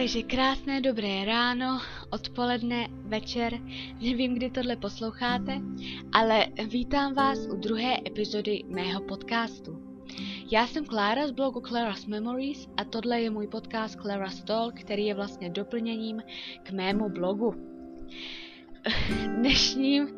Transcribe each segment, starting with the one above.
Takže krásné dobré ráno, odpoledne, večer, nevím, kdy tohle posloucháte, ale vítám vás u druhé epizody mého podcastu. Já jsem Klára z blogu Clara's Memories a tohle je můj podcast Clara's Talk, který je vlastně doplněním k mému blogu. Dnešním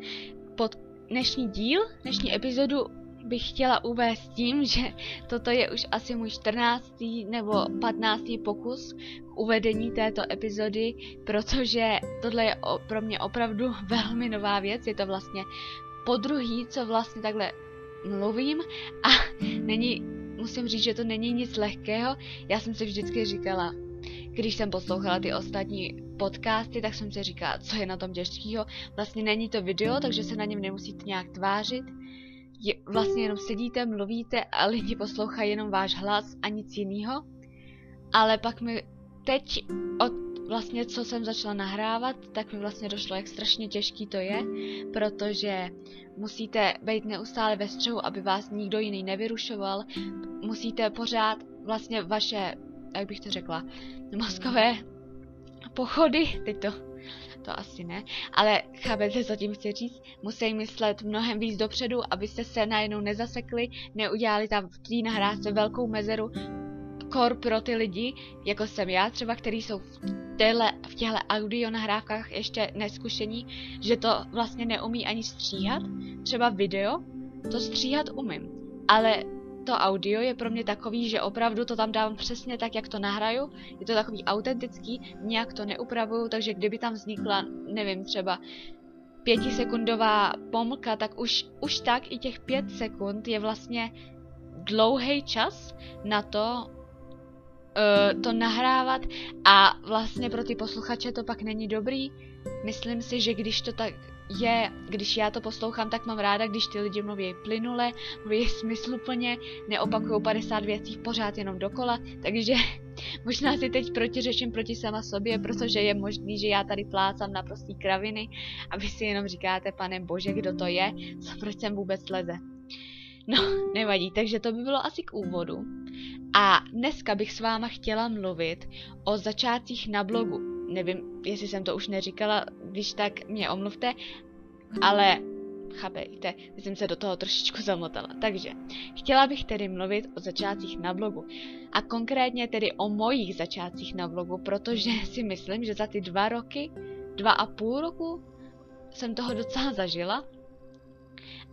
pod, dnešní díl, dnešní epizodu bych chtěla uvést tím, že toto je už asi můj 14. nebo 15. pokus k uvedení této epizody, protože tohle je pro mě opravdu velmi nová věc. Je to vlastně po druhý, co vlastně takhle mluvím a není, musím říct, že to není nic lehkého. Já jsem si vždycky říkala, když jsem poslouchala ty ostatní podcasty, tak jsem si říkala, co je na tom těžkého. Vlastně není to video, takže se na něm nemusíte nějak tvářit je, vlastně jenom sedíte, mluvíte a lidi poslouchají jenom váš hlas a nic jiného. Ale pak mi teď od vlastně co jsem začala nahrávat, tak mi vlastně došlo, jak strašně těžký to je, protože musíte být neustále ve střehu, aby vás nikdo jiný nevyrušoval, musíte pořád vlastně vaše, jak bych to řekla, mozkové pochody, teď to to asi ne, ale chápete, co tím chci říct? Musí myslet mnohem víc dopředu, abyste se najednou nezasekli, neudělali tam v té nahrávce velkou mezeru, kor pro ty lidi, jako jsem já třeba, který jsou v, téhle, v těchto audio nahrávkách ještě neskušení, že to vlastně neumí ani stříhat. Třeba video, to stříhat umím, ale to audio je pro mě takový, že opravdu to tam dávám přesně tak, jak to nahraju. Je to takový autentický, nějak to neupravuju, takže kdyby tam vznikla, nevím, třeba pětisekundová pomlka, tak už, už tak i těch pět sekund je vlastně dlouhý čas na to, uh, to nahrávat a vlastně pro ty posluchače to pak není dobrý. Myslím si, že když to tak je, když já to poslouchám, tak mám ráda, když ty lidi mluví plynule, mluví smysluplně, neopakují 50 věcí pořád jenom dokola, takže možná si teď protiřeším proti sama sobě, protože je možný, že já tady plácám na prostý kraviny a vy si jenom říkáte, pane bože, kdo to je, co proč sem vůbec leze. No, nevadí, takže to by bylo asi k úvodu. A dneska bych s váma chtěla mluvit o začátcích na blogu, nevím, jestli jsem to už neříkala, když tak mě omluvte, ale chápejte, jsem se do toho trošičku zamotala. Takže, chtěla bych tedy mluvit o začátcích na blogu. A konkrétně tedy o mojich začátcích na blogu, protože si myslím, že za ty dva roky, dva a půl roku jsem toho docela zažila.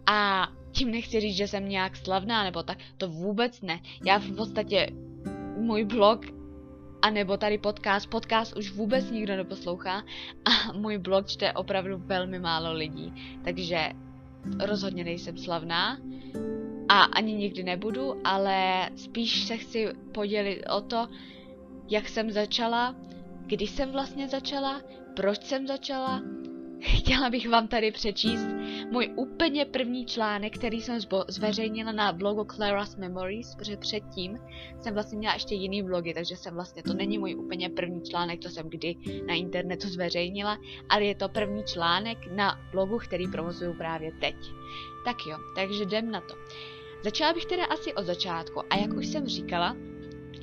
A tím nechci říct, že jsem nějak slavná, nebo tak, to vůbec ne. Já v podstatě můj blog a nebo tady podcast. Podcast už vůbec nikdo neposlouchá a můj blog čte opravdu velmi málo lidí. Takže rozhodně nejsem slavná a ani nikdy nebudu, ale spíš se chci podělit o to, jak jsem začala, kdy jsem vlastně začala, proč jsem začala. Chtěla bych vám tady přečíst můj úplně první článek, který jsem zveřejnila na blogu Clara's Memories, protože předtím jsem vlastně měla ještě jiný blogy, takže jsem vlastně, to není můj úplně první článek, to jsem kdy na internetu zveřejnila, ale je to první článek na blogu, který provozuju právě teď. Tak jo, takže jdem na to. Začala bych teda asi od začátku a jak už jsem říkala,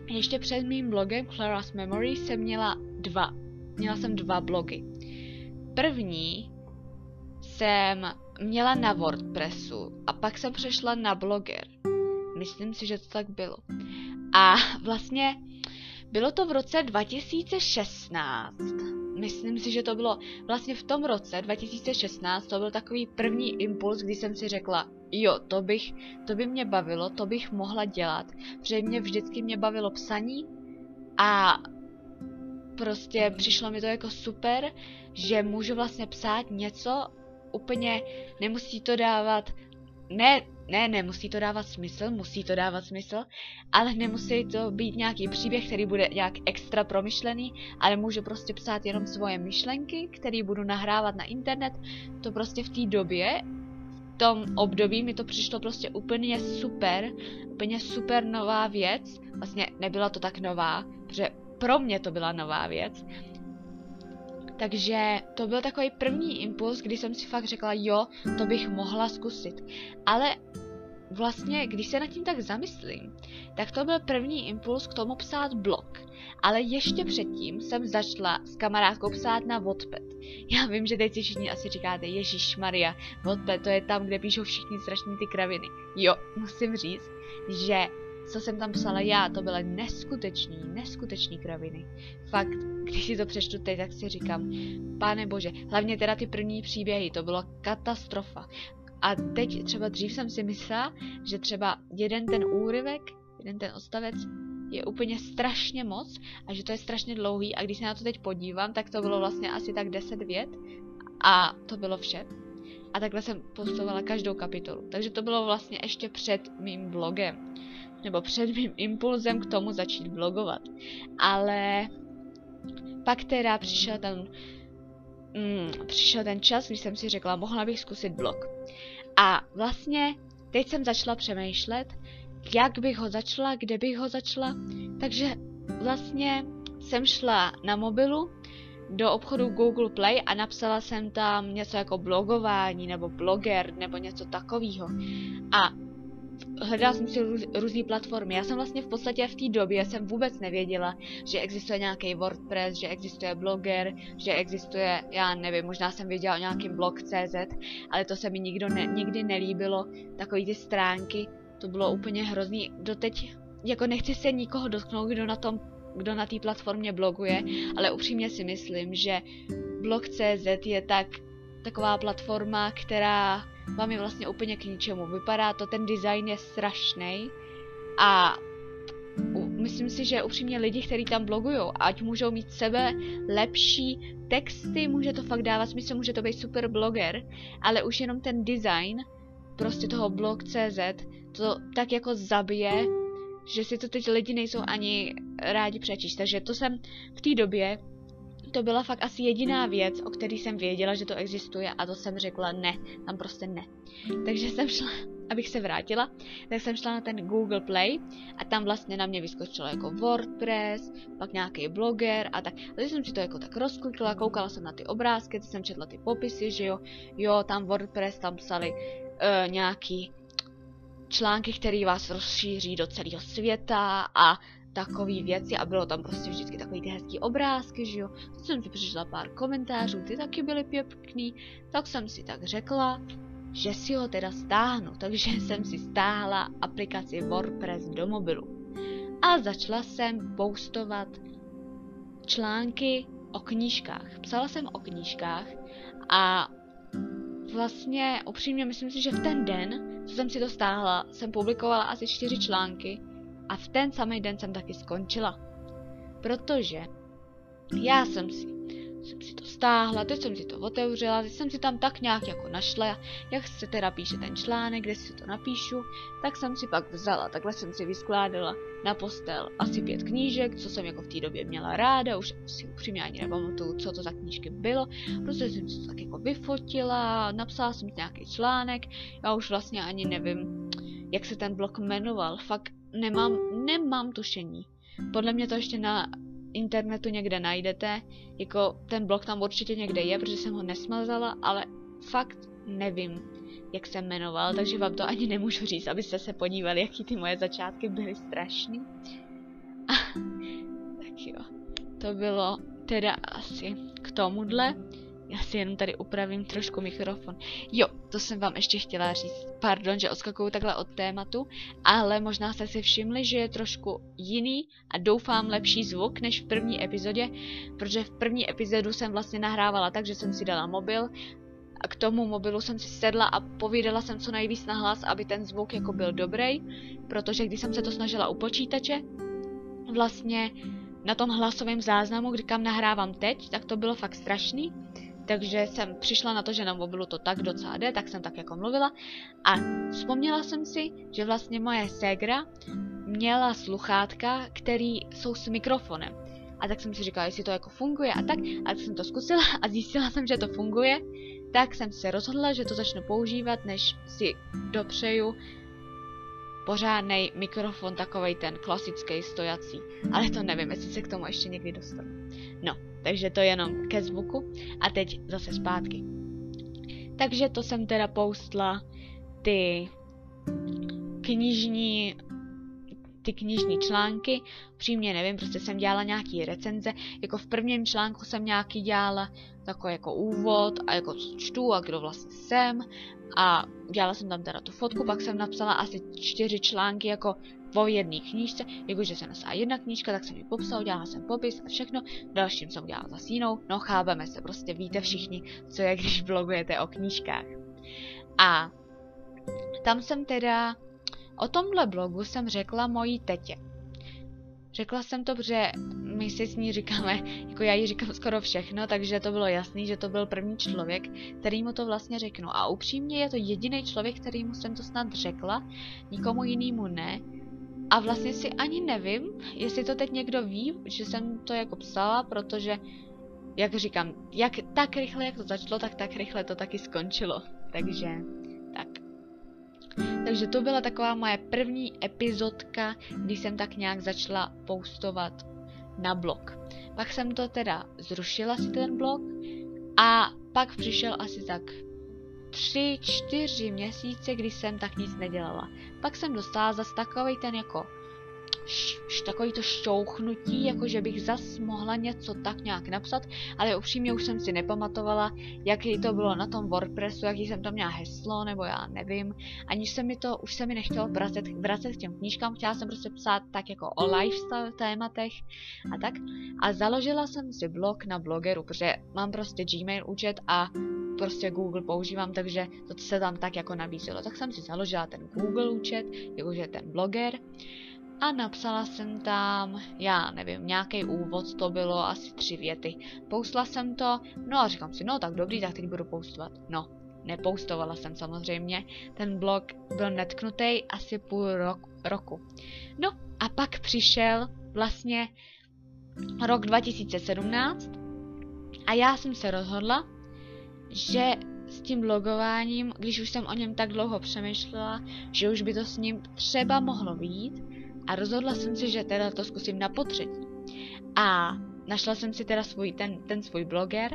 ještě před mým blogem Clara's Memories jsem měla dva. Měla jsem dva blogy. První jsem měla na WordPressu a pak jsem přešla na Blogger. Myslím si, že to tak bylo. A vlastně bylo to v roce 2016. Myslím si, že to bylo vlastně v tom roce 2016, to byl takový první impuls, kdy jsem si řekla, jo, to bych, to by mě bavilo, to bych mohla dělat, protože mě vždycky mě bavilo psaní a prostě přišlo mi to jako super, že můžu vlastně psát něco, úplně nemusí to dávat, ne, ne, nemusí to dávat smysl, musí to dávat smysl, ale nemusí to být nějaký příběh, který bude nějak extra promyšlený, ale můžu prostě psát jenom svoje myšlenky, které budu nahrávat na internet. To prostě v té době, v tom období mi to přišlo prostě úplně super, úplně super nová věc. Vlastně nebyla to tak nová, protože pro mě to byla nová věc, takže to byl takový první impuls, kdy jsem si fakt řekla, jo, to bych mohla zkusit. Ale vlastně, když se nad tím tak zamyslím, tak to byl první impuls k tomu psát blog. Ale ještě předtím jsem začala s kamarádkou psát na Wattpad. Já vím, že teď si všichni asi říkáte, Ježíš Maria, Wattpad to je tam, kde píšou všichni strašně ty kraviny. Jo, musím říct, že co jsem tam psala já, to byly neskutečný, neskutečný kraviny. Fakt, když si to přečtu teď, tak si říkám, pane bože, hlavně teda ty první příběhy, to bylo katastrofa. A teď třeba dřív jsem si myslela, že třeba jeden ten úryvek, jeden ten odstavec je úplně strašně moc a že to je strašně dlouhý a když se na to teď podívám, tak to bylo vlastně asi tak 10 vět a to bylo vše. A takhle jsem postovala každou kapitolu. Takže to bylo vlastně ještě před mým blogem. Nebo před mým impulzem k tomu začít blogovat. Ale pak teda přišel ten, mm, přišel ten čas, když jsem si řekla, mohla bych zkusit blog. A vlastně teď jsem začala přemýšlet, jak bych ho začala, kde bych ho začala. Takže vlastně jsem šla na mobilu do obchodu Google Play a napsala jsem tam něco jako blogování nebo bloger nebo něco takového. A hledala jsem si růz, různé platformy. Já jsem vlastně v podstatě v té době jsem vůbec nevěděla, že existuje nějaký WordPress, že existuje bloger, že existuje, já nevím, možná jsem věděla o nějakým blog.cz, ale to se mi nikdo ne, nikdy nelíbilo, takový ty stránky, to bylo úplně hrozný. Doteď, jako nechci se nikoho dotknout, kdo na tom kdo na té platformě bloguje, ale upřímně si myslím, že blog.cz je tak taková platforma, která vám je vlastně úplně k ničemu. Vypadá to, ten design je strašný a myslím si, že upřímně lidi, kteří tam blogují, ať můžou mít sebe lepší texty, může to fakt dávat smysl, může to být super bloger, ale už jenom ten design prostě toho blog.cz to tak jako zabije, že si to teď lidi nejsou ani rádi přečíst. Takže to jsem v té době to byla fakt asi jediná věc, o které jsem věděla, že to existuje a to jsem řekla ne, tam prostě ne. Takže jsem šla, abych se vrátila, tak jsem šla na ten Google Play a tam vlastně na mě vyskočilo jako WordPress, pak nějaký bloger a tak. A teď jsem si to jako tak rozklikla, koukala jsem na ty obrázky, teď jsem četla ty popisy, že jo, jo, tam WordPress, tam psali uh, nějaký články, které vás rozšíří do celého světa a takové věci a bylo tam prostě vždycky takový ty hezký obrázky, že jo. Teď jsem si přišla pár komentářů, ty taky byly pěkný, tak jsem si tak řekla, že si ho teda stáhnu, takže jsem si stáhla aplikaci WordPress do mobilu. A začala jsem postovat články o knížkách. Psala jsem o knížkách a vlastně upřímně myslím si, že v ten den, co jsem si to stáhla, jsem publikovala asi čtyři články a v ten samý den jsem taky skončila. Protože já jsem si, jsem si to stáhla, teď jsem si to otevřela, teď jsem si tam tak nějak jako našla, jak se teda píše ten článek, kde si to napíšu, tak jsem si pak vzala, takhle jsem si vyskládala na postel asi pět knížek, co jsem jako v té době měla ráda, už si upřímně ani nepamatuju, co to za knížky bylo, prostě jsem si to tak jako vyfotila, napsala jsem nějaký článek, já už vlastně ani nevím, jak se ten blog jmenoval, fakt nemám, nemám tušení. Podle mě to ještě na internetu někde najdete, jako ten blog tam určitě někde je, protože jsem ho nesmazala, ale fakt nevím, jak se jmenoval, takže vám to ani nemůžu říct, abyste se podívali, jaký ty moje začátky byly strašný. tak jo, to bylo teda asi k tomuhle. Já si jenom tady upravím trošku mikrofon. Jo, to jsem vám ještě chtěla říct. Pardon, že odskakuju takhle od tématu, ale možná jste si všimli, že je trošku jiný a doufám lepší zvuk než v první epizodě, protože v první epizodu jsem vlastně nahrávala tak, že jsem si dala mobil a k tomu mobilu jsem si sedla a povídala jsem co nejvíc na hlas, aby ten zvuk jako byl dobrý, protože když jsem se to snažila u počítače, vlastně na tom hlasovém záznamu, kdy kam nahrávám teď, tak to bylo fakt strašný takže jsem přišla na to, že na mobilu to tak docela jde, tak jsem tak jako mluvila. A vzpomněla jsem si, že vlastně moje ségra měla sluchátka, který jsou s mikrofonem. A tak jsem si říkala, jestli to jako funguje. A tak, a tak jsem to zkusila a zjistila jsem, že to funguje, tak jsem se rozhodla, že to začnu používat, než si dopřeju pořádný mikrofon, takovej ten klasický stojací. Ale to nevím, jestli se k tomu ještě někdy dostanu. No, takže to jenom ke zvuku. A teď zase zpátky. Takže to jsem teda postla ty knižní ty knižní články, přímě nevím, prostě jsem dělala nějaký recenze, jako v prvním článku jsem nějaký dělala takový jako úvod a jako co čtu a kdo vlastně jsem a dělala jsem tam teda tu fotku, pak jsem napsala asi čtyři články jako po jedné knížce, jakože se nasá jedna knížka, tak jsem ji popsal, dělala jsem popis a všechno, dalším jsem udělala zase jinou, no chápeme se, prostě víte všichni, co je, když blogujete o knížkách. A tam jsem teda, o tomhle blogu jsem řekla mojí tetě. Řekla jsem to, protože my si s ní říkáme, jako já jí říkám skoro všechno, takže to bylo jasný, že to byl první člověk, který mu to vlastně řeknu. A upřímně je to jediný člověk, kterýmu jsem to snad řekla, nikomu jinému ne. A vlastně si ani nevím, jestli to teď někdo ví, že jsem to jako psala, protože, jak říkám, jak tak rychle, jak to začalo, tak tak rychle to taky skončilo. Takže, tak. Takže to byla taková moje první epizodka, kdy jsem tak nějak začala postovat na blog. Pak jsem to teda zrušila si ten blog a pak přišel asi tak tři, čtyři měsíce, kdy jsem tak nic nedělala. Pak jsem dostala zase takový ten jako takový to šťouchnutí, jako že bych zas mohla něco tak nějak napsat, ale upřímně už jsem si nepamatovala, jaký to bylo na tom WordPressu, jaký jsem tam měla heslo, nebo já nevím. Ani se mi to, už se mi nechtělo vracet, vracet k těm knížkám, chtěla jsem prostě psát tak jako o lifestyle tématech a tak. A založila jsem si blog na blogeru, protože mám prostě Gmail účet a prostě Google používám, takže to se tam tak jako nabízelo. Tak jsem si založila ten Google účet, jakože ten bloger a napsala jsem tam, já nevím, nějaký úvod, to bylo asi tři věty. Poustla jsem to, no a říkám si, no tak dobrý, tak teď budu poustovat. No, nepoustovala jsem samozřejmě, ten blog byl netknutý asi půl rok, roku. No a pak přišel vlastně rok 2017 a já jsem se rozhodla, že s tím blogováním, když už jsem o něm tak dlouho přemýšlela, že už by to s ním třeba mohlo být, a rozhodla jsem se, že teda to zkusím na potřetí. A našla jsem si teda svůj, ten, ten svůj bloger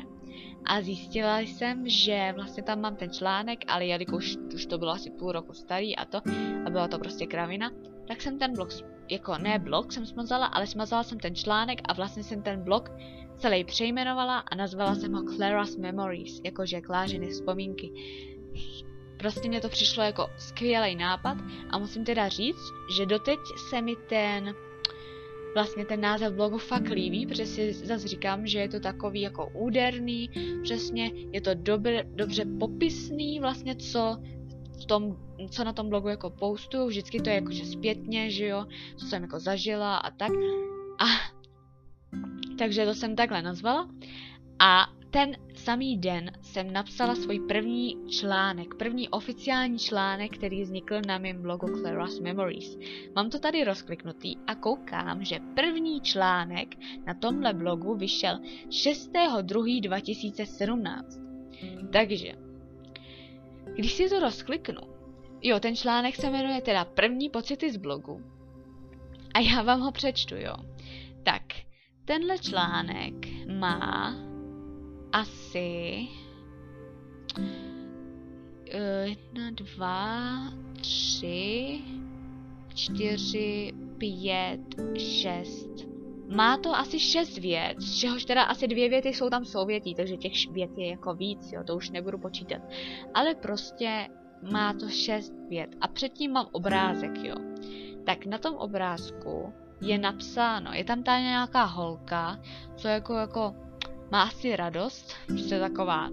a zjistila jsem, že vlastně tam mám ten článek, ale jelikož už to bylo asi půl roku starý a to, a byla to prostě kravina, tak jsem ten blog, jako ne blog jsem smazala, ale smazala jsem ten článek a vlastně jsem ten blog celý přejmenovala a nazvala jsem ho Clara's Memories, jakože Klářiny vzpomínky. Prostě mě to přišlo jako skvělý nápad a musím teda říct, že doteď se mi ten vlastně ten název blogu fakt líbí, protože si zase říkám, že je to takový jako úderný, přesně, je to dobře, dobře popisný vlastně, co v tom, co na tom blogu jako postuju, vždycky to je jakože zpětně, že jo, co jsem jako zažila a tak. A takže to jsem takhle nazvala. A ten samý den jsem napsala svůj první článek, první oficiální článek, který vznikl na mém blogu Clara's Memories. Mám to tady rozkliknutý a koukám, že první článek na tomhle blogu vyšel 6.2.2017. Takže, když si to rozkliknu, jo, ten článek se jmenuje teda První pocity z blogu. A já vám ho přečtu, jo. Tak, tenhle článek má asi uh, jedna, dva, tři, čtyři, pět, šest. Má to asi šest vět, z čehož teda asi dvě věty jsou tam souvětí, takže těch vět je jako víc, jo, to už nebudu počítat. Ale prostě má to šest vět. A předtím mám obrázek, jo. Tak na tom obrázku je napsáno, je tam ta nějaká holka, co jako, jako má asi radost, prostě taková,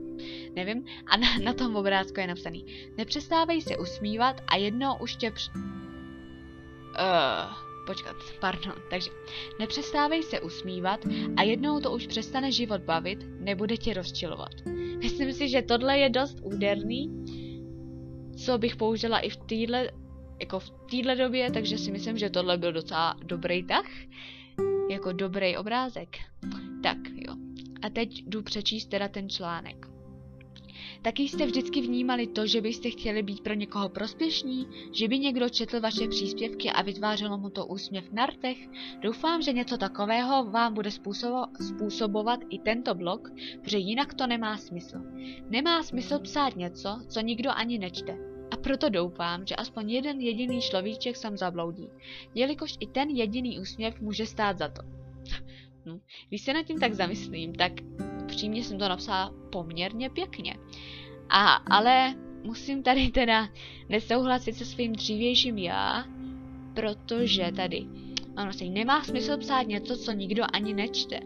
nevím, a na, na tom obrázku je napsaný, nepřestávej se usmívat a jednou už tě př... Uh, počkat, pardon, takže nepřestávej se usmívat a jednou to už přestane život bavit, nebude tě rozčilovat. Myslím si, že tohle je dost úderný, co bych použila i v téhle jako v téhle době, takže si myslím, že tohle byl docela dobrý tah, jako dobrý obrázek. Tak jo, a teď jdu přečíst teda ten článek. Taky jste vždycky vnímali to, že byste chtěli být pro někoho prospěšní, že by někdo četl vaše příspěvky a vytvářelo mu to úsměv na rtech? Doufám, že něco takového vám bude způsobo způsobovat i tento blog, protože jinak to nemá smysl. Nemá smysl psát něco, co nikdo ani nečte. A proto doufám, že aspoň jeden jediný človíček sem zabloudí, jelikož i ten jediný úsměv může stát za to. Hm. Když se nad tím tak zamyslím, tak přímě jsem to napsala poměrně pěkně. A, ale musím tady teda nesouhlasit se svým dřívějším já, protože tady, ano, si nemá smysl psát něco, co nikdo ani nečte.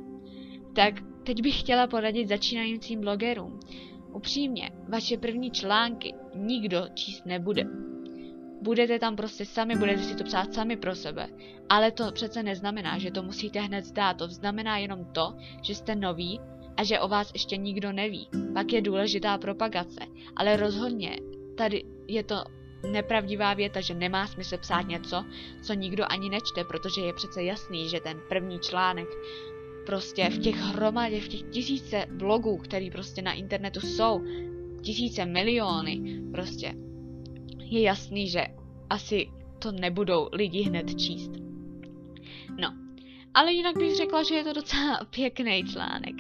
Tak teď bych chtěla poradit začínajícím blogerům. Upřímně, vaše první články nikdo číst nebude. Budete tam prostě sami, budete si to psát sami pro sebe. Ale to přece neznamená, že to musíte hned zdát. To znamená jenom to, že jste noví a že o vás ještě nikdo neví. Pak je důležitá propagace. Ale rozhodně, tady je to nepravdivá věta, že nemá smysl psát něco, co nikdo ani nečte, protože je přece jasný, že ten první článek prostě v těch hromadě, v těch tisíce blogů, který prostě na internetu jsou, tisíce miliony, prostě je jasný, že asi to nebudou lidi hned číst. No, ale jinak bych řekla, že je to docela pěkný článek.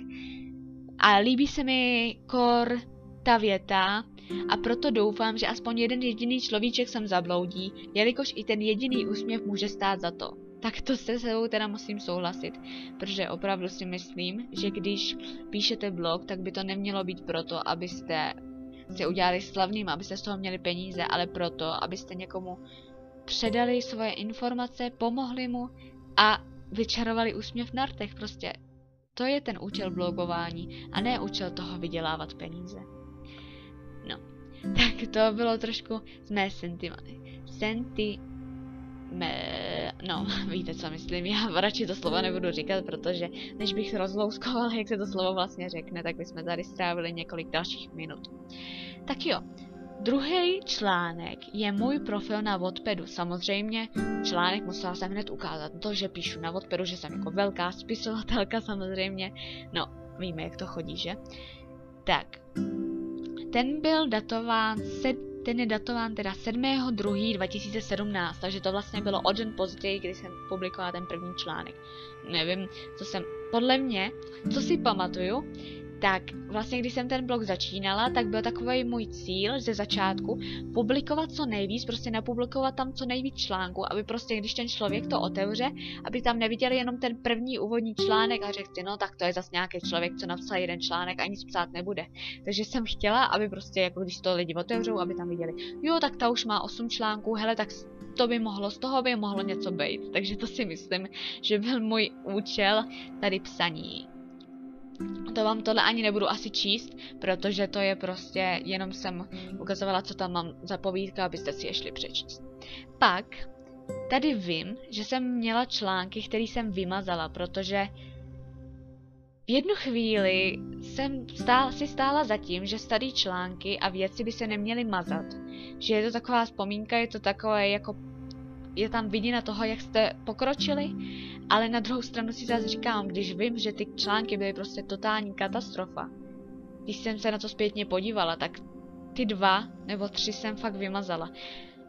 A líbí se mi kor ta věta a proto doufám, že aspoň jeden jediný človíček sem zabloudí, jelikož i ten jediný úsměv může stát za to. Tak to se sebou teda musím souhlasit, protože opravdu si myslím, že když píšete blog, tak by to nemělo být proto, abyste si udělali slavným, abyste z toho měli peníze, ale proto, abyste někomu předali svoje informace, pomohli mu a vyčarovali úsměv na rtech. Prostě to je ten účel blogování a ne účel toho vydělávat peníze. No, tak to bylo trošku z mé sentimenty. Senti... Me... No, víte, co myslím. Já radši to slovo nebudu říkat, protože než bych rozlouskoval, jak se to slovo vlastně řekne, tak bychom tady strávili několik dalších minut. Tak jo, Druhý článek je můj profil na Wattpadu. Samozřejmě článek musela jsem hned ukázat to, že píšu na Wattpadu, že jsem jako velká spisovatelka samozřejmě. No, víme, jak to chodí, že? Tak, ten byl datován, sed, ten je datován teda 7.2.2017, takže to vlastně bylo o den později, kdy jsem publikovala ten první článek. Nevím, co jsem, podle mě, co si pamatuju, tak vlastně když jsem ten blog začínala, tak byl takový můj cíl ze začátku publikovat co nejvíc, prostě napublikovat tam co nejvíc článků, aby prostě když ten člověk to otevře, aby tam neviděl jenom ten první úvodní článek a řekl si, no tak to je zase nějaký člověk, co napsal jeden článek a nic psát nebude. Takže jsem chtěla, aby prostě jako když to lidi otevřou, aby tam viděli, jo tak ta už má 8 článků, hele tak to by mohlo, z toho by mohlo něco být. Takže to si myslím, že byl můj účel tady psaní. To vám tohle ani nebudu asi číst, protože to je prostě, jenom jsem ukazovala, co tam mám za povídka, abyste si je šli přečíst. Pak tady vím, že jsem měla články, které jsem vymazala, protože v jednu chvíli jsem stál, si stála za tím, že staré články a věci by se neměly mazat. Že je to taková vzpomínka, je to takové jako je tam vidina toho, jak jste pokročili, ale na druhou stranu si zase říkám, když vím, že ty články byly prostě totální katastrofa, když jsem se na to zpětně podívala, tak ty dva nebo tři jsem fakt vymazala.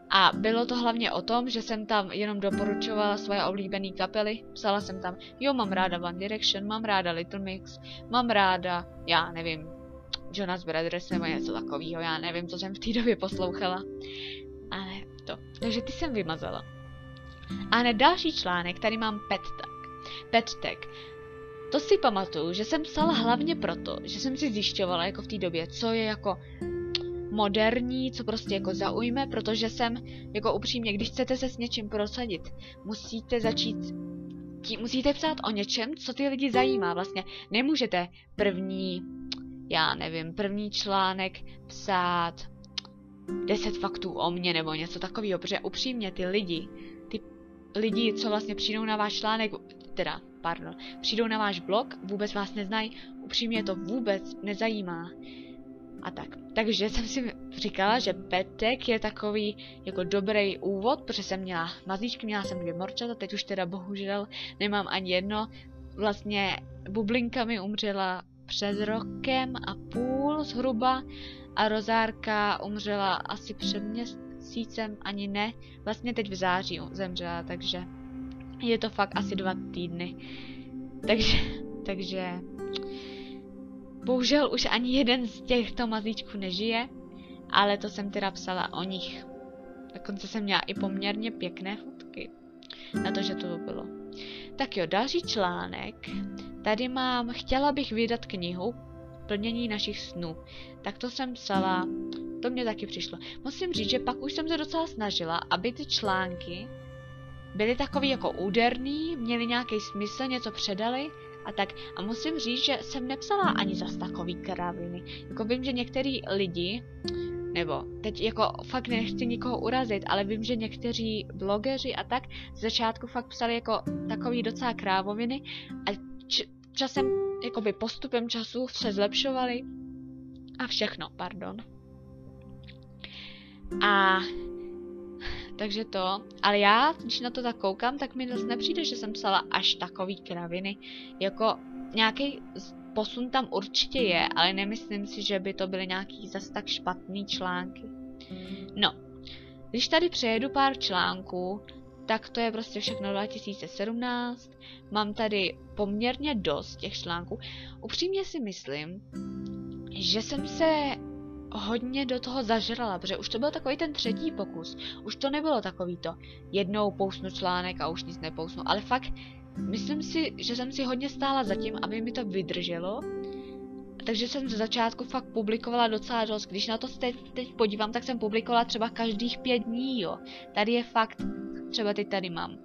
A bylo to hlavně o tom, že jsem tam jenom doporučovala svoje oblíbené kapely. Psala jsem tam, jo, mám ráda One Direction, mám ráda Little Mix, mám ráda, já nevím, Jonas Brothers nebo něco takového, já nevím, co jsem v té době poslouchala. Ale to. Takže ty jsem vymazala. A hned další článek, tady mám pet tag. Pet tag. To si pamatuju, že jsem psala hlavně proto, že jsem si zjišťovala jako v té době, co je jako moderní, co prostě jako zaujme, protože jsem jako upřímně, když chcete se s něčím prosadit, musíte začít tí, musíte psát o něčem, co ty lidi zajímá. Vlastně nemůžete první, já nevím, první článek psát 10 faktů o mně nebo něco takového, protože upřímně ty lidi lidi, co vlastně přijdou na váš článek, teda, pardon, přijdou na váš blog, vůbec vás neznají, upřímně to vůbec nezajímá. A tak. Takže jsem si říkala, že petek je takový jako dobrý úvod, protože jsem měla mazíčky, měla jsem dvě morčata, teď už teda bohužel nemám ani jedno. Vlastně bublinka mi umřela před rokem a půl zhruba a rozárka umřela asi před měst, měsícem, ani ne. Vlastně teď v září zemřela, takže je to fakt asi dva týdny. Takže, takže bohužel už ani jeden z těchto mazlíčků nežije. ale to jsem teda psala o nich. Dokonce jsem měla i poměrně pěkné fotky na to, že to bylo. Tak jo, další článek. Tady mám, chtěla bych vydat knihu Plnění našich snů. Tak to jsem psala, to mě taky přišlo. Musím říct, že pak už jsem se docela snažila, aby ty články byly takový jako úderný, měly nějaký smysl, něco předali a tak. A musím říct, že jsem nepsala ani zas takový kraviny. Jako vím, že některý lidi, nebo teď jako fakt nechci nikoho urazit, ale vím, že někteří blogeři a tak z začátku fakt psali jako takový docela krávoviny a časem, jakoby postupem času se zlepšovali a všechno, pardon. A takže to, ale já, když na to tak koukám, tak mi zase nepřijde, že jsem psala až takový kraviny. Jako nějaký posun tam určitě je, ale nemyslím si, že by to byly nějaký zase tak špatný články. No, když tady přejedu pár článků, tak to je prostě všechno 2017. Mám tady poměrně dost těch článků. Upřímně si myslím, že jsem se hodně do toho zažrala, protože už to byl takový ten třetí pokus. Už to nebylo takový to, jednou pousnu článek a už nic nepousnu, ale fakt myslím si, že jsem si hodně stála za tím, aby mi to vydrželo. Takže jsem ze začátku fakt publikovala docela dost. Když na to teď, teď podívám, tak jsem publikovala třeba každých pět dní, jo. Tady je fakt, třeba teď tady mám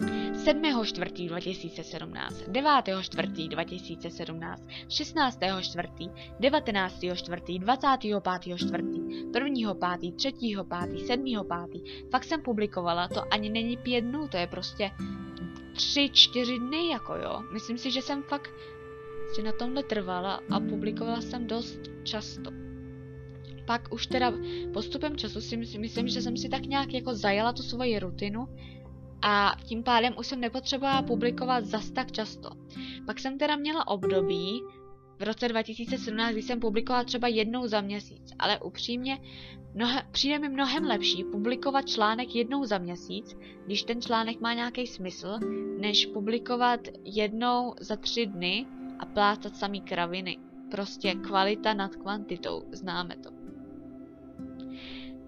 7.4.2017, 9.4.2017, 16.4., 19.4., 25.4., 1.5., 3.5., 7.5. Fakt jsem publikovala, to ani není pět dnů, to je prostě tři, čtyři dny, jako jo. Myslím si, že jsem fakt si na tomhle trvala a publikovala jsem dost často. Pak už teda postupem času si myslím, že jsem si tak nějak jako zajala tu svoji rutinu a tím pádem už jsem nepotřebovala publikovat zas tak často. Pak jsem teda měla období v roce 2017, kdy jsem publikovala třeba jednou za měsíc, ale upřímně mnohe, přijde mi mnohem lepší publikovat článek jednou za měsíc, když ten článek má nějaký smysl, než publikovat jednou za tři dny a plácat samý kraviny. Prostě kvalita nad kvantitou, známe to.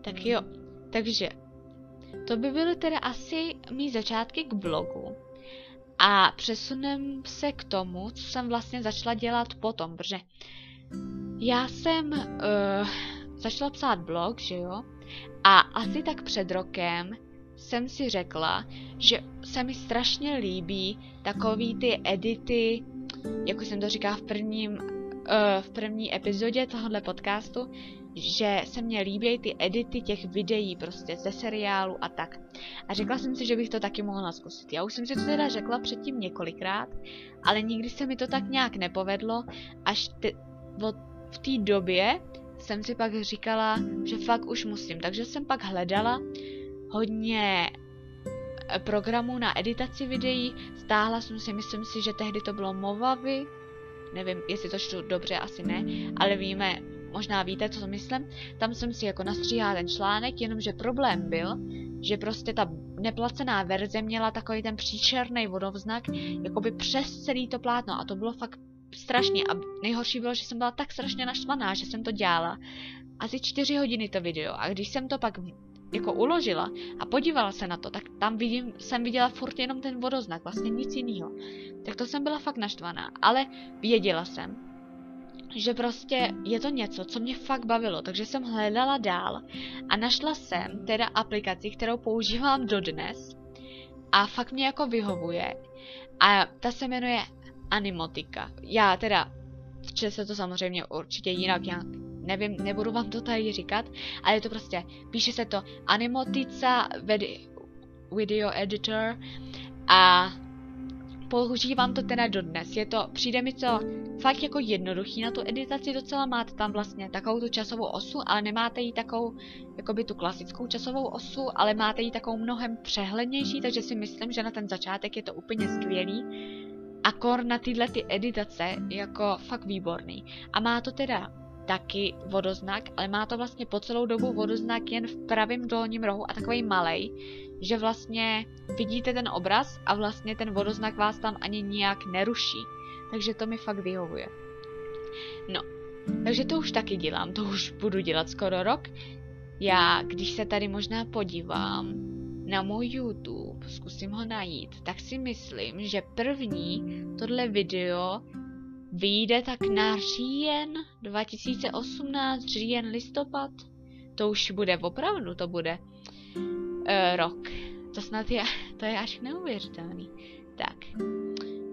Tak jo, takže to by byly teda asi mý začátky k blogu. A přesunem se k tomu, co jsem vlastně začala dělat potom, protože já jsem uh, začala psát blog, že jo? A asi tak před rokem jsem si řekla, že se mi strašně líbí takový ty edity, jako jsem to říkala v prvním, uh, v první epizodě tohohle podcastu, že se mně líbí ty edity těch videí prostě ze seriálu a tak. A řekla jsem si, že bych to taky mohla zkusit. Já už jsem si to teda řekla předtím několikrát, ale nikdy se mi to tak nějak nepovedlo, až te, od, v té době jsem si pak říkala, že fakt už musím. Takže jsem pak hledala hodně eh, programů na editaci videí, stáhla jsem si, myslím si, že tehdy to bylo Movavi, nevím, jestli to čtu dobře, asi ne, ale víme, možná víte, co myslím, tam jsem si jako nastříhala ten článek, jenomže problém byl, že prostě ta neplacená verze měla takový ten příčerný vodovznak, jakoby přes celý to plátno. A to bylo fakt strašně. A nejhorší bylo, že jsem byla tak strašně naštvaná, že jsem to dělala. Asi čtyři hodiny to video. A když jsem to pak jako uložila a podívala se na to, tak tam vidím, jsem viděla furt jenom ten vodoznak, vlastně nic jiného. Tak to jsem byla fakt naštvaná, ale věděla jsem, že prostě je to něco, co mě fakt bavilo, takže jsem hledala dál a našla jsem teda aplikaci, kterou používám dodnes a fakt mě jako vyhovuje a ta se jmenuje Animotika. Já teda, vče se to samozřejmě určitě jinak, já nevím, nebudu vám to tady říkat, ale je to prostě, píše se to Animotica Video Editor a používám to teda dodnes. Je to, přijde mi to fakt jako jednoduchý na tu editaci docela. Máte tam vlastně takovou tu časovou osu, ale nemáte jí takovou, jako by tu klasickou časovou osu, ale máte ji takovou mnohem přehlednější, takže si myslím, že na ten začátek je to úplně skvělý. A kor na tyhle ty editace jako fakt výborný. A má to teda taky vodoznak, ale má to vlastně po celou dobu vodoznak jen v pravém dolním rohu a takový malej, že vlastně vidíte ten obraz a vlastně ten vodoznak vás tam ani nijak neruší. Takže to mi fakt vyhovuje. No, Takže to už taky dělám, to už budu dělat skoro rok. Já, když se tady možná podívám na můj YouTube, zkusím ho najít, tak si myslím, že první tohle video vyjde tak na říjen 2018, říjen, listopad. To už bude opravdu, to bude uh, rok. To snad je, to je až neuvěřitelný. Tak,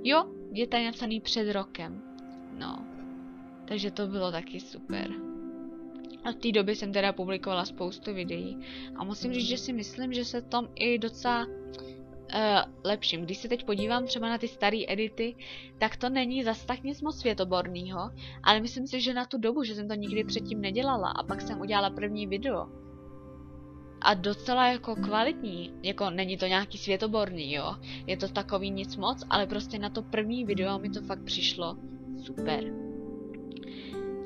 jo, je tady napsaný před rokem. No, takže to bylo taky super. A v té době jsem teda publikovala spoustu videí a musím říct, že si myslím, že se tom i docela lepším. Když se teď podívám třeba na ty staré edity, tak to není zas tak nic moc světoborného, ale myslím si, že na tu dobu, že jsem to nikdy předtím nedělala a pak jsem udělala první video, a docela jako kvalitní, jako není to nějaký světoborný, jo, je to takový nic moc, ale prostě na to první video mi to fakt přišlo super.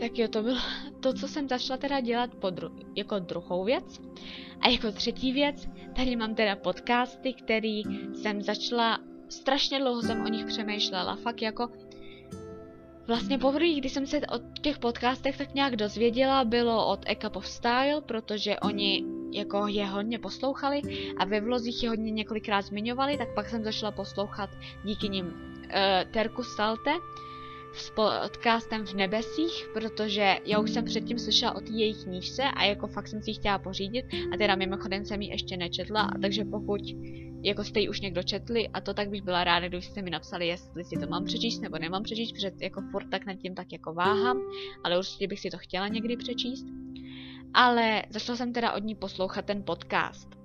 Tak jo, to bylo to, co jsem začala teda dělat po dru- jako druhou věc. A jako třetí věc, tady mám teda podcasty, který jsem začala, strašně dlouho jsem o nich přemýšlela, fakt jako Vlastně poprvé, když jsem se o těch podcastech tak nějak dozvěděla, bylo od A Cup of Style, protože oni jako je hodně poslouchali a ve vlozích je hodně několikrát zmiňovali, tak pak jsem začala poslouchat díky nim uh, Terku Salte, s podcastem v nebesích, protože já už jsem předtím slyšela o té jejich knížce a jako fakt jsem si ji chtěla pořídit a teda mimochodem jsem ji ještě nečetla, takže pokud jako jste ji už někdo četli a to tak bych byla ráda, kdybyste mi napsali, jestli si to mám přečíst nebo nemám přečíst, protože jako furt tak nad tím tak jako váhám, ale určitě bych si to chtěla někdy přečíst. Ale začala jsem teda od ní poslouchat ten podcast.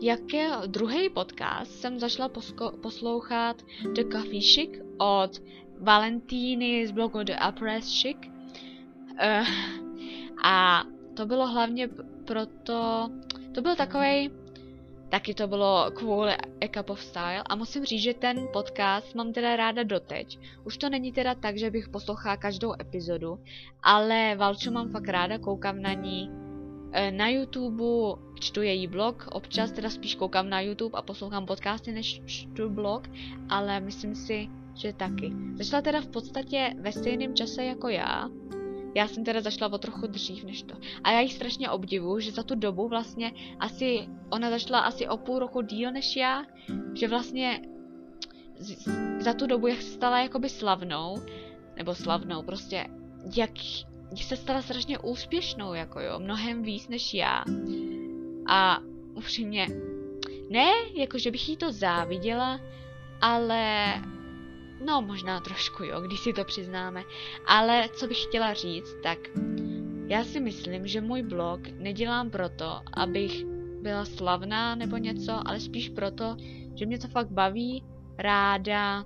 Jaké druhý podcast jsem začala poslouchat The Coffee Chic od Valentíny z blogu The Uppress Chic. Uh, a to bylo hlavně proto, to byl takový taky to bylo kvůli A Cup of Style a musím říct, že ten podcast mám teda ráda doteď. Už to není teda tak, že bych poslouchala každou epizodu, ale Valču mám fakt ráda, koukám na ní eh, na YouTube, čtu její blog, občas teda spíš koukám na YouTube a poslouchám podcasty než čtu blog, ale myslím si, že taky. Začala teda v podstatě ve stejném čase jako já. Já jsem teda začala o trochu dřív než to. A já ji strašně obdivu, že za tu dobu vlastně asi, ona začala asi o půl roku díl než já, že vlastně z, za tu dobu, jak se stala jakoby slavnou, nebo slavnou, prostě jak, se stala strašně úspěšnou, jako jo, mnohem víc než já. A upřímně, ne, jako že bych jí to záviděla, ale No, možná trošku, jo, když si to přiznáme. Ale co bych chtěla říct, tak já si myslím, že můj blog nedělám proto, abych byla slavná nebo něco, ale spíš proto, že mě to fakt baví, ráda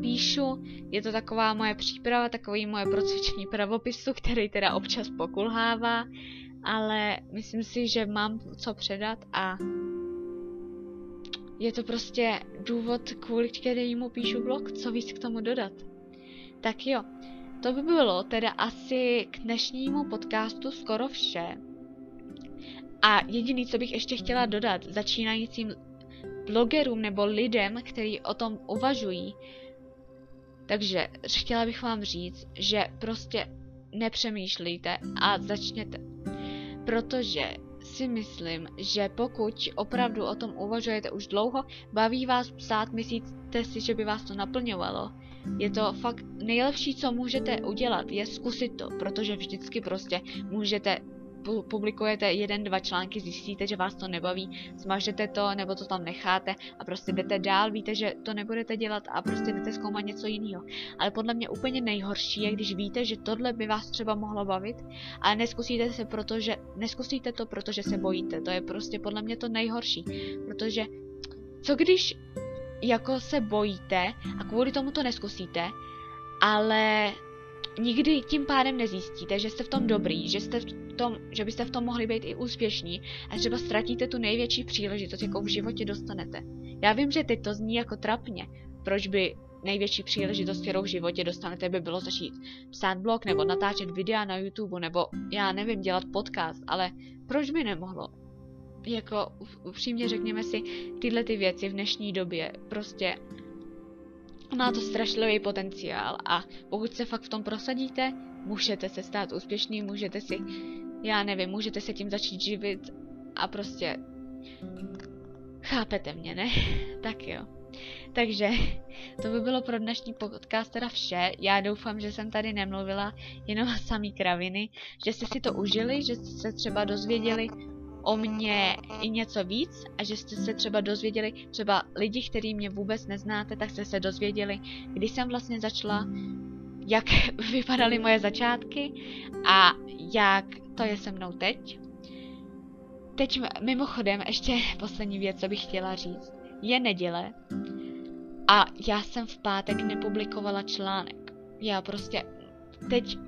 píšu, je to taková moje příprava, takový moje procvičení pravopisu, který teda občas pokulhává, ale myslím si, že mám co předat a je to prostě důvod, kvůli kterému píšu blog, co víc k tomu dodat. Tak jo, to by bylo teda asi k dnešnímu podcastu skoro vše. A jediný, co bych ještě chtěla dodat začínajícím blogerům nebo lidem, kteří o tom uvažují, takže chtěla bych vám říct, že prostě nepřemýšlejte a začněte. Protože si myslím, že pokud opravdu o tom uvažujete už dlouho, baví vás psát, myslíte si, že by vás to naplňovalo, je to fakt nejlepší, co můžete udělat, je zkusit to, protože vždycky prostě můžete publikujete jeden, dva články, zjistíte, že vás to nebaví, smažete to nebo to tam necháte a prostě jdete dál, víte, že to nebudete dělat a prostě jdete zkoumat něco jiného. Ale podle mě úplně nejhorší je, když víte, že tohle by vás třeba mohlo bavit, ale neskusíte se protože, neskusíte to, protože se bojíte. To je prostě podle mě to nejhorší, protože co když jako se bojíte a kvůli tomu to neskusíte, ale nikdy tím pádem nezjistíte, že jste v tom dobrý, že, jste v tom, že byste v tom mohli být i úspěšní a třeba ztratíte tu největší příležitost, jakou v životě dostanete. Já vím, že teď to zní jako trapně. Proč by největší příležitost, kterou v životě dostanete, by bylo začít psát blog nebo natáčet videa na YouTube nebo já nevím, dělat podcast, ale proč by nemohlo? Jako upřímně řekněme si, tyhle ty věci v dnešní době prostě má to strašlivý potenciál a pokud se fakt v tom prosadíte, můžete se stát úspěšný, můžete si, já nevím, můžete se tím začít živit a prostě chápete mě, ne? tak jo. Takže to by bylo pro dnešní podcast teda vše. Já doufám, že jsem tady nemluvila jenom samý kraviny, že jste si to užili, že jste se třeba dozvěděli o mě i něco víc a že jste se třeba dozvěděli, třeba lidi, který mě vůbec neznáte, tak jste se dozvěděli, kdy jsem vlastně začala, jak vypadaly moje začátky a jak to je se mnou teď. Teď mimochodem ještě poslední věc, co bych chtěla říct. Je neděle a já jsem v pátek nepublikovala článek. Já prostě teď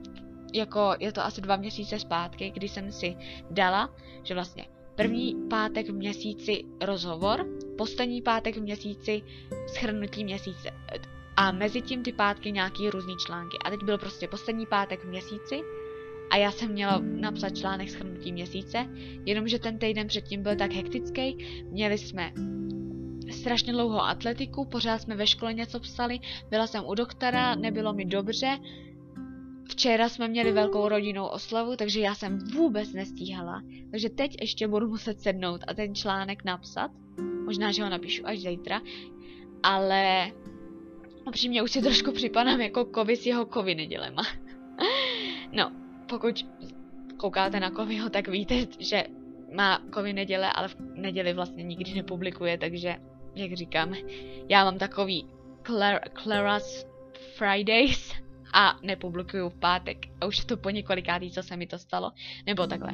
jako je to asi dva měsíce zpátky, kdy jsem si dala, že vlastně první pátek v měsíci rozhovor, poslední pátek v měsíci schrnutí měsíce. A mezi tím ty pátky nějaký různý články. A teď byl prostě poslední pátek v měsíci a já jsem měla napsat článek schrnutí měsíce, jenomže ten týden předtím byl tak hektický, měli jsme strašně dlouho atletiku, pořád jsme ve škole něco psali, byla jsem u doktora, nebylo mi dobře, Včera jsme měli velkou rodinnou oslavu, takže já jsem vůbec nestíhala. Takže teď ještě budu muset sednout a ten článek napsat. Možná, že ho napíšu až zítra. Ale upřímně už si trošku připadám jako kovy s jeho kovy nedělema. no, pokud koukáte na kovyho, tak víte, že má kovy neděle, ale v neděli vlastně nikdy nepublikuje, takže, jak říkám, já mám takový Clara, Clara's Fridays, a nepublikuju v pátek. A už je to po několikátý, co se mi to stalo. Nebo takhle.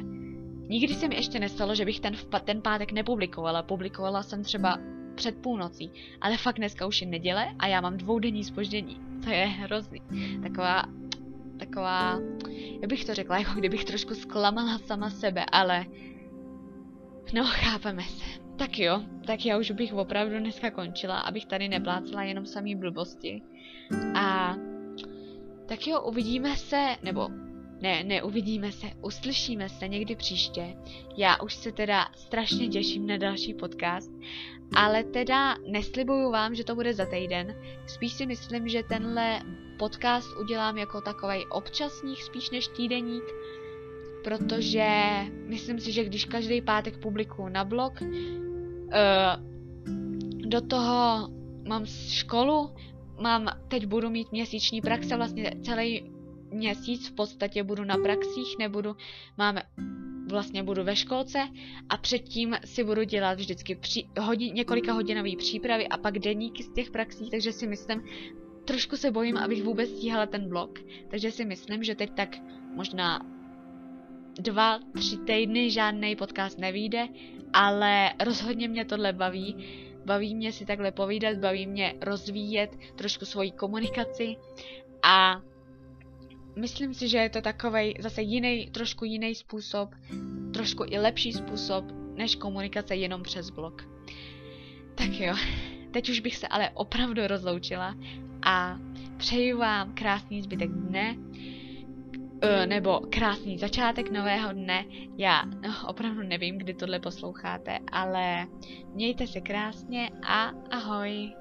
Nikdy se mi ještě nestalo, že bych ten, ten pátek nepublikovala. Publikovala jsem třeba před půlnocí. Ale fakt dneska už je neděle a já mám dvoudenní spoždění. To je hrozný. Taková, taková, jak bych to řekla, jako kdybych trošku zklamala sama sebe, ale no, chápeme se. Tak jo, tak já už bych opravdu dneska končila, abych tady neplácela jenom samý blbosti. A tak jo, uvidíme se, nebo ne, ne, uvidíme se, uslyšíme se někdy příště. Já už se teda strašně těším na další podcast, ale teda neslibuju vám, že to bude za týden. Spíš si myslím, že tenhle podcast udělám jako takový občasník spíš než týdeník, protože myslím si, že když každý pátek publikuju na blog, uh, do toho mám školu, mám, teď budu mít měsíční praxe, vlastně celý měsíc v podstatě budu na praxích, nebudu, máme, vlastně budu ve školce a předtím si budu dělat vždycky při, hodin, několika hodinový přípravy a pak deníky z těch praxí, takže si myslím, trošku se bojím, abych vůbec stíhala ten blog, takže si myslím, že teď tak možná dva, tři týdny žádný podcast nevíde, ale rozhodně mě tohle baví Baví mě si takhle povídat, baví mě rozvíjet trošku svoji komunikaci a myslím si, že je to takový zase jiný, trošku jiný způsob, trošku i lepší způsob, než komunikace jenom přes blog. Tak jo, teď už bych se ale opravdu rozloučila a přeju vám krásný zbytek dne, nebo krásný začátek nového dne. Já no, opravdu nevím, kdy tohle posloucháte, ale mějte se krásně a ahoj.